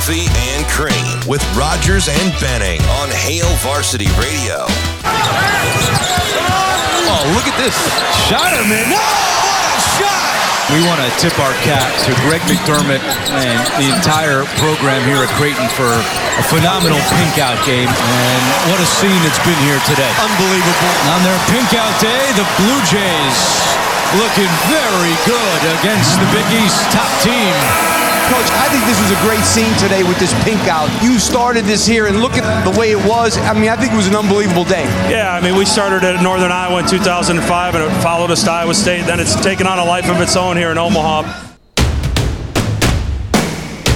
Coffee and Cream with Rogers and Benning on Hail Varsity Radio. Oh, look at this. Shot him in. Whoa, what a shot! We want to tip our cap to Greg McDermott and the entire program here at Creighton for a phenomenal pink out game. And what a scene it's been here today. Unbelievable. On their pink out day, the Blue Jays looking very good against the Big East top team. Coach, I think this was a great scene today with this pink out. You started this here, and look at the way it was. I mean, I think it was an unbelievable day. Yeah, I mean, we started at Northern Iowa in 2005, and it followed us to Iowa State. Then it's taken on a life of its own here in Omaha.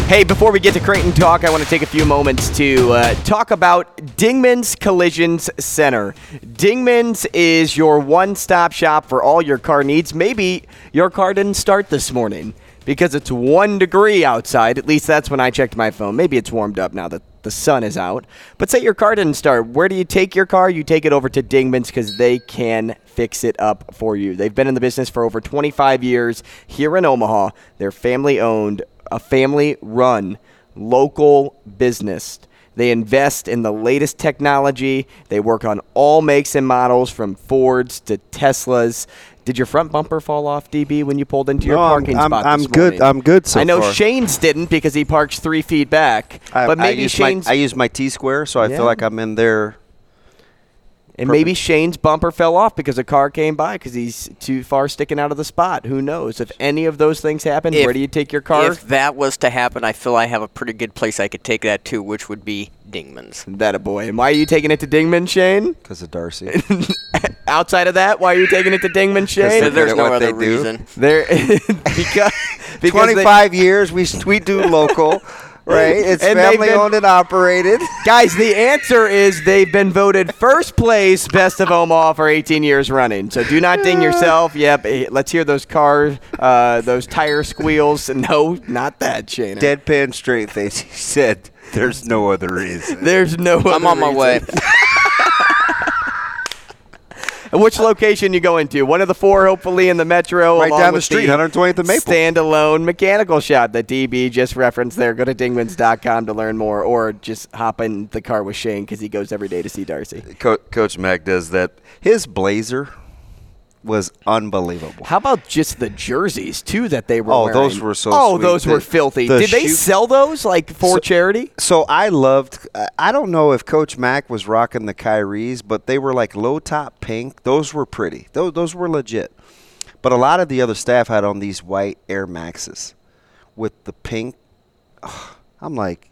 Hey, before we get to Creighton Talk, I want to take a few moments to uh, talk about Dingman's Collisions Center. Dingman's is your one stop shop for all your car needs. Maybe your car didn't start this morning because it's one degree outside. At least that's when I checked my phone. Maybe it's warmed up now that the sun is out. But say your car didn't start. Where do you take your car? You take it over to Dingman's because they can fix it up for you. They've been in the business for over 25 years here in Omaha. They're family owned, a family run local business. They invest in the latest technology. They work on all makes and models from Fords to Teslas. Did your front bumper fall off, DB, when you pulled into your No, I'm- parking I'm- I'm this good- I'm good so I know far. Shane's didn't because he parks three feet back. I, but I maybe my, Shane's I use my T square, so I Yeah. feel like I'm in there. And maybe Shane's bumper fell off because a car came by because he's too far sticking out of the spot. Who knows? If any of those things happen, If- where do you take your car? If that was to happen, I feel I have a pretty good place I could take that to, which would be Dingman's. that a boy. And why are you taking it to Dingman, Shane? Because of Darcy. Outside of that, why are you taking it to Dingman, Shane? there's no other reason. There, because, because they- 25 years, we, we do local, right? It's And they've family been- owned and operated. Guys, the answer is they've been voted first place best of Omaha for 18 years running. So do not ding yourself. Yep, eh, let's hear those car, uh, those tire squeals. No, not that, Shane. Deadpan straight face. He said, there's no other reason. There's no. I'm other on my way. Reason. And Which location you going to? One of the four, hopefully in the metro. Right along down the with street, 120th and Maple. Standalone mechanical shop that DB just referenced there. Go to dingmans.com to learn more, or just hop in the car with Shane because he goes every day to see Darcy. Co- Coach Mack does that. His blazer was unbelievable. How about just the jerseys too that they were Oh, wearing? those were so Oh, sweet. those were filthy. the Did they sell those like for So- charity? So I loved. I- don't know if Coach Mack was rocking the Kyries, but they were like low top pink. Those were pretty. Those those were legit. But a lot of the other staff had on these white Air Maxes with the pink. I'm like,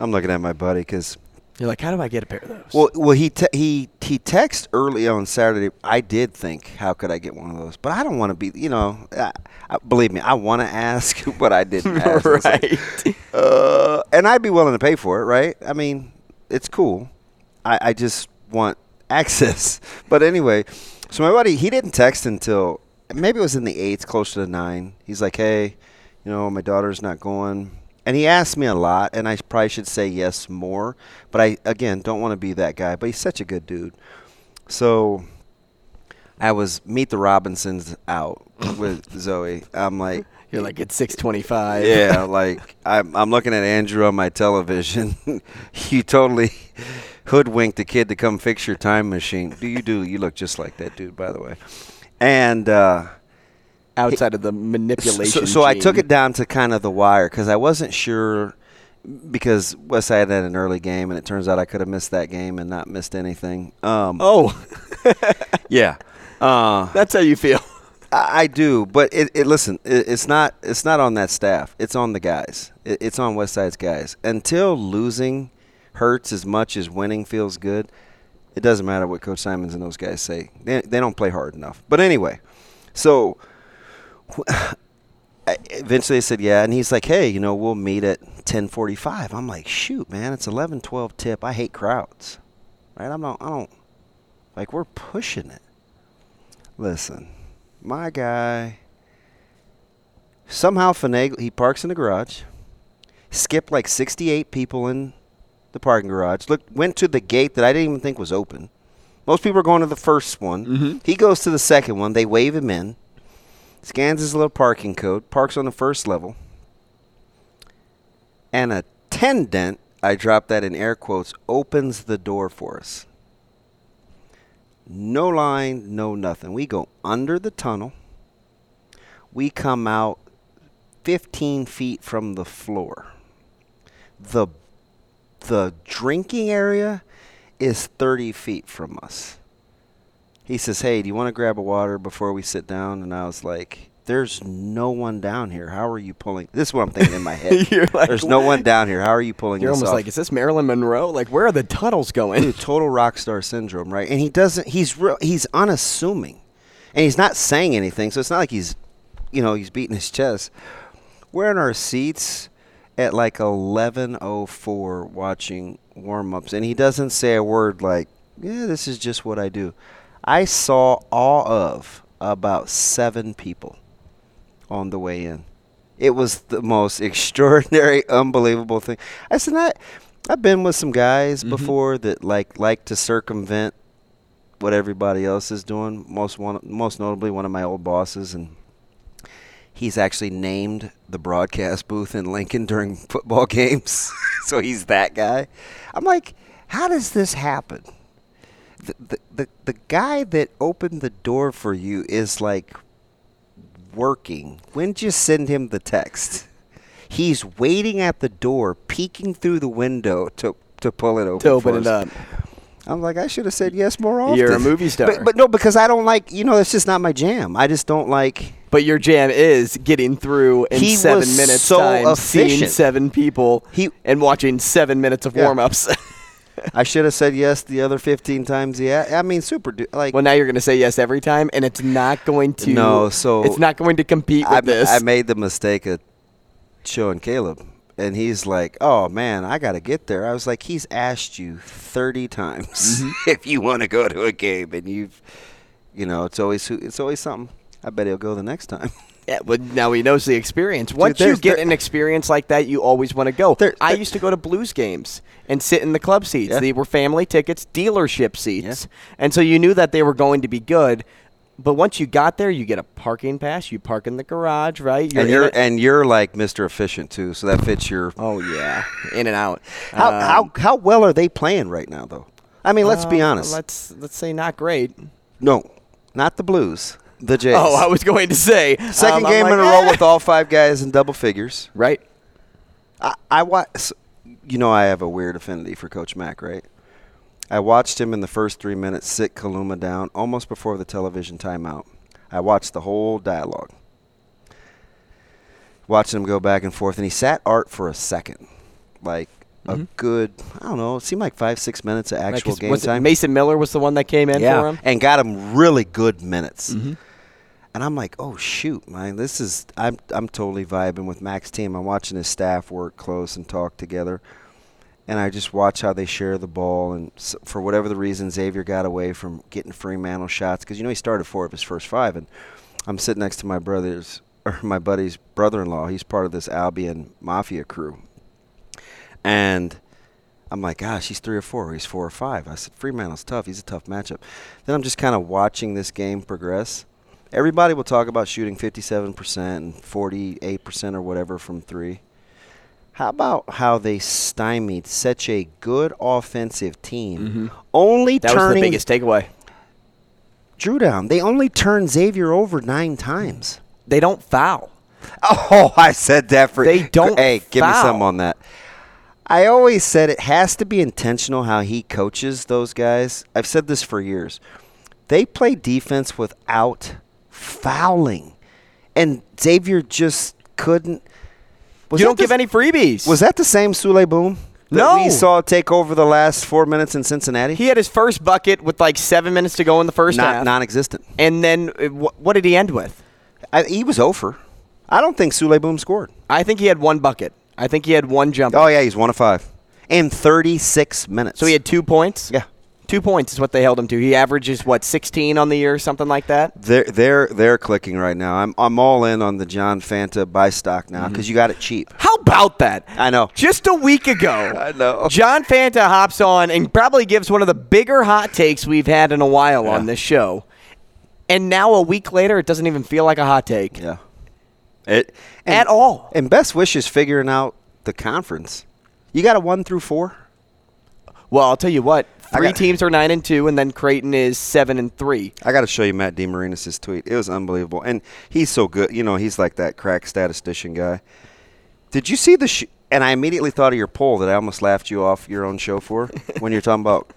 I'm looking at my buddy because You're like, how do I get a pair of those? well, well, he te- he he texted early on Saturday. I did think, how could I get one of those? But I don't want to be, you know. I, I, believe me, I want to ask, but I didn't ask. It's like, right. uh, and I'd be willing to pay for it, right? I mean, it's cool. I, I just want access. But anyway, so my buddy, he didn't text until maybe it was in the eighth, close to the nine. He's like, hey, you know, my daughter's not going. And he asked me a lot, and I probably should say yes more. But I, again, don't want to be that guy. But he's such a good dude. So I was Meet the Robinsons out with Zoe. I'm like, You're like, it's 625. yeah, like I'm, I'm looking at Andrew on my television. you totally hoodwinked the kid to come fix your time machine. Do you do? You look just like that dude, by the way. And uh, Outside of the so, manipulation. so I took it down to kind of the wire because I wasn't sure because West Side had an early game, and it turns out I could have missed that game and not missed anything. Um, Oh, yeah. Uh, that's how you feel. I, I do, but it, it listen, it, it's not it's not on that staff. It's on the guys. It, it's on West Side's guys. Until losing hurts as much as winning feels good, it doesn't matter what Coach Simons and those guys say. They, they don't play hard enough. But anyway, So eventually I said yeah, and he's like, hey, you know, we'll meet at 10:45. I'm like, shoot, man, it's 11, 12 tip. I hate crowds, right? I'm not, I don't like we're pushing it. Listen, my guy somehow finagle. He parks in the garage, skipped like 68 people in the parking garage. Look, went to the gate that I didn't even think was open. Most people are going to the first one. Mm-hmm. He goes to the second one. They wave him in scans his little parking code, parks on the first level, and a attendant, I drop that in air quotes, opens the door for us. No line, no nothing. We go under the tunnel. We come out 15 feet from the floor. The the drinking area is 30 feet from us he says, "Hey, do you want to grab a water before we sit down?" And I was like, "There's no one down here. How are you pulling?" This is what I'm thinking in my head. Like, There's no one down here. How are you pulling yourself? You're almost off? like, is this Marilyn Monroe? Like, where are the tunnels going? Dude, total rock star syndrome, right? And he doesn't. He's real. He's unassuming, and he's not saying anything. So it's not like he's, you know, he's beating his chest. We're in our seats at like 11:04 watching warm-ups, and he doesn't say a word like, "Yeah, this is just what I do." I saw all of about seven people on the way in. It was the most extraordinary, unbelievable thing. I said, I, I've been with some guys mm-hmm. before that like like to circumvent what everybody else is doing. Most one, most notably, one of my old bosses, and he's actually named the broadcast booth in Lincoln during football games. so he's that guy. I'm like, how does this happen? The, the, the, the guy that opened the door for you is like working. When did you send him the text? He's waiting at the door, peeking through the window to to pull it open. to open it us. up. I'm like, I should have said yes more often. You're a movie star. But, but no, because I don't like, you know, it's just not my jam. I just don't like. But your jam is getting through in He seven was minutes so time, seeing seven people, He- and watching seven minutes of Yeah. warm-ups. I should have said yes the other 15 times. Yeah, I mean, super. Du- like, well, now you're going to say yes every time, and it's not going to. No, so it's not going to compete with I, this. I made the mistake of showing Caleb, and he's like, "Oh man, I got to get there." I was like, "He's asked you 30 times Mm-hmm. if you want to go to a game, and you've, you know, it's always it's always something." I bet he'll go the next time. Yeah, but now he knows the experience. Once you get there- an experience like that, you always want to go. There- I used to go to Blues games and sit in the club seats. Yeah. They were family tickets, dealership seats, and so you knew that they were going to be good. But once you got there, you get a parking pass. You park in the garage, right? and you're and you're like Mr. Efficient too, so that fits your. oh yeah, in and out. How Um, how how well are they playing right now, though? I mean, let's be uh, honest. Let's let's say not great. no, not the Blues, the Jays. Oh, I was going to say Second um, game like, in a row eh. with all five guys in double figures. right. I, I watch. You know, I have a weird affinity for Coach Mack, right? I watched him in the first three minutes sit Kaluma down almost before the television timeout. I watched the whole dialogue. Watching him go back and forth, and he sat Art for a second, like a good, I don't know, it seemed like five, six minutes of Like, game time. Mason Miller was the one that came in yeah, for him. and got him really good minutes. Mm-hmm. And I'm like, oh shoot, man, this is I'm I'm totally vibing with Mac's team. I'm watching his staff work close and talk together, and I just watch how they share the ball. And s for whatever the reason, Xavier got away from getting Freemantle shots because you know he started four of his first five. And I'm sitting next to my brother's or my buddy's brother-in-law. He's part of this Albion Mafia crew, and I'm like, gosh, he's three or four. He's four or five. I said, Freemantle's tough. He's a tough matchup. Then I'm just kind of watching this game progress. Everybody will talk about shooting 57% and 48% or whatever from three. How about how they stymied such a good offensive team, mm-hmm. only That was the biggest takeaway. Drew down? They only turned Xavier over nine times. They don't foul. Oh, I said that for They don't Hey, give me foul. some on that. I always said it has to be intentional how he coaches those guys. I've said this for years. They play defense without fouling, and Xavier just couldn't. Was you don't give any freebies. Was that the same Souley Boum? that No. we saw take over the last four minutes in Cincinnati? He had his first bucket with like seven minutes to go in the first Not half. non-existent. and then uh, wh- what did he end with? I, he was over. I don't think Souley Boum scored. I think he had one bucket. I think he had one jump. Oh yeah, he's one of five in 36 minutes. So he had two points? yeah. Two points is what they held him to. He averages, what, 16 on the year, something like that? They're they're they're clicking right now. I'm I'm all in on the John Fanta buy stock now mm-hmm. because you got it cheap. How about that? I know. Just a week ago, I know. John Fanta hops on and probably gives one of the bigger hot takes we've had in a while on this show. And now a week later, it doesn't even feel like a hot take. Yeah. It At all. And best wishes figuring out the conference. You got a one through four. Well, I'll tell you what. Three got- teams are nine and two, and then Creighton is seven and three. I got to show you Matt DeMarinis' tweet. It was unbelievable, and he's so good. You know, he's like that crack statistician guy. Did you see the? Sh- and I immediately thought of your poll that I almost laughed you off your own show for when you're talking about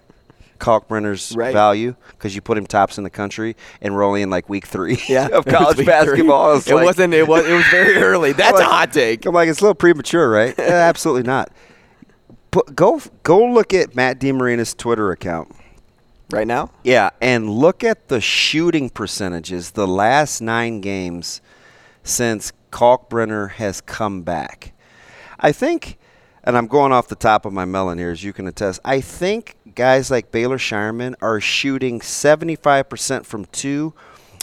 Kalkbrenner's Right. value because you put him tops in the country and we're in like week three of college basketball. Was It like- wasn't. It was. It was very early. That's I'm a hot take. I'm like, it's a little premature, right? Eh, absolutely not. Put, go go look at Matt DeMarinis' Twitter account. Right now, Yeah, and look at the shooting percentages the last nine games since Kalkbrenner has come back. I think, and I'm going off the top of my melon here, as you can attest, I think guys like Baylor Scheierman are shooting 75% from two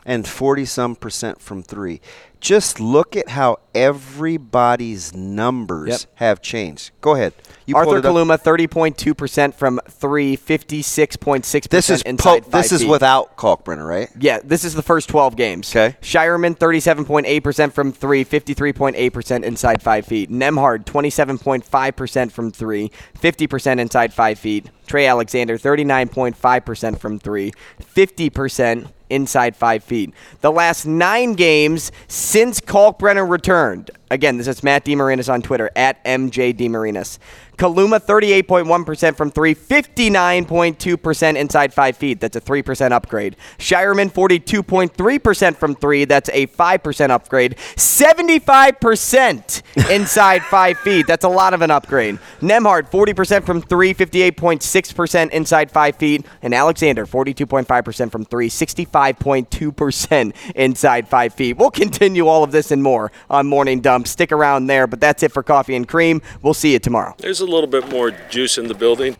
and 40 some percent from three. Just look at how everybody's numbers Yep. have changed. Go ahead. You Arthur. Kaluma, thirty point two percent from three, fifty-six point six This is percent po- inside five this is feet. without Kalkbrenner, right? Yeah, this is the first 12 games. Okay. Scheierman, 37.8% from three, 53.8% inside five feet. Nembhard, 27.5% from three, 50% inside five feet. Trey Alexander, 39.5% from three, 50% inside five feet. The last nine games since Kalkbrenner returned. Again, this is Matt DeMarinis on Twitter, at MJ DeMarinis. Kaluma, 38.1% from three, 59.2% inside five feet. That's a 3% upgrade. Scheierman, 42.3% from three. That's a 5% upgrade. 75% inside five feet. That's a lot of an upgrade. Nembhard, 40% from three, 58.6% inside five feet. And Alexander, 42.5% from three, 65.2% inside five feet. We'll continue all of this and more on Morning Dump. Stick around there, but that's it for Coffee and Cream. We'll see you tomorrow. There's a little bit more juice in the building.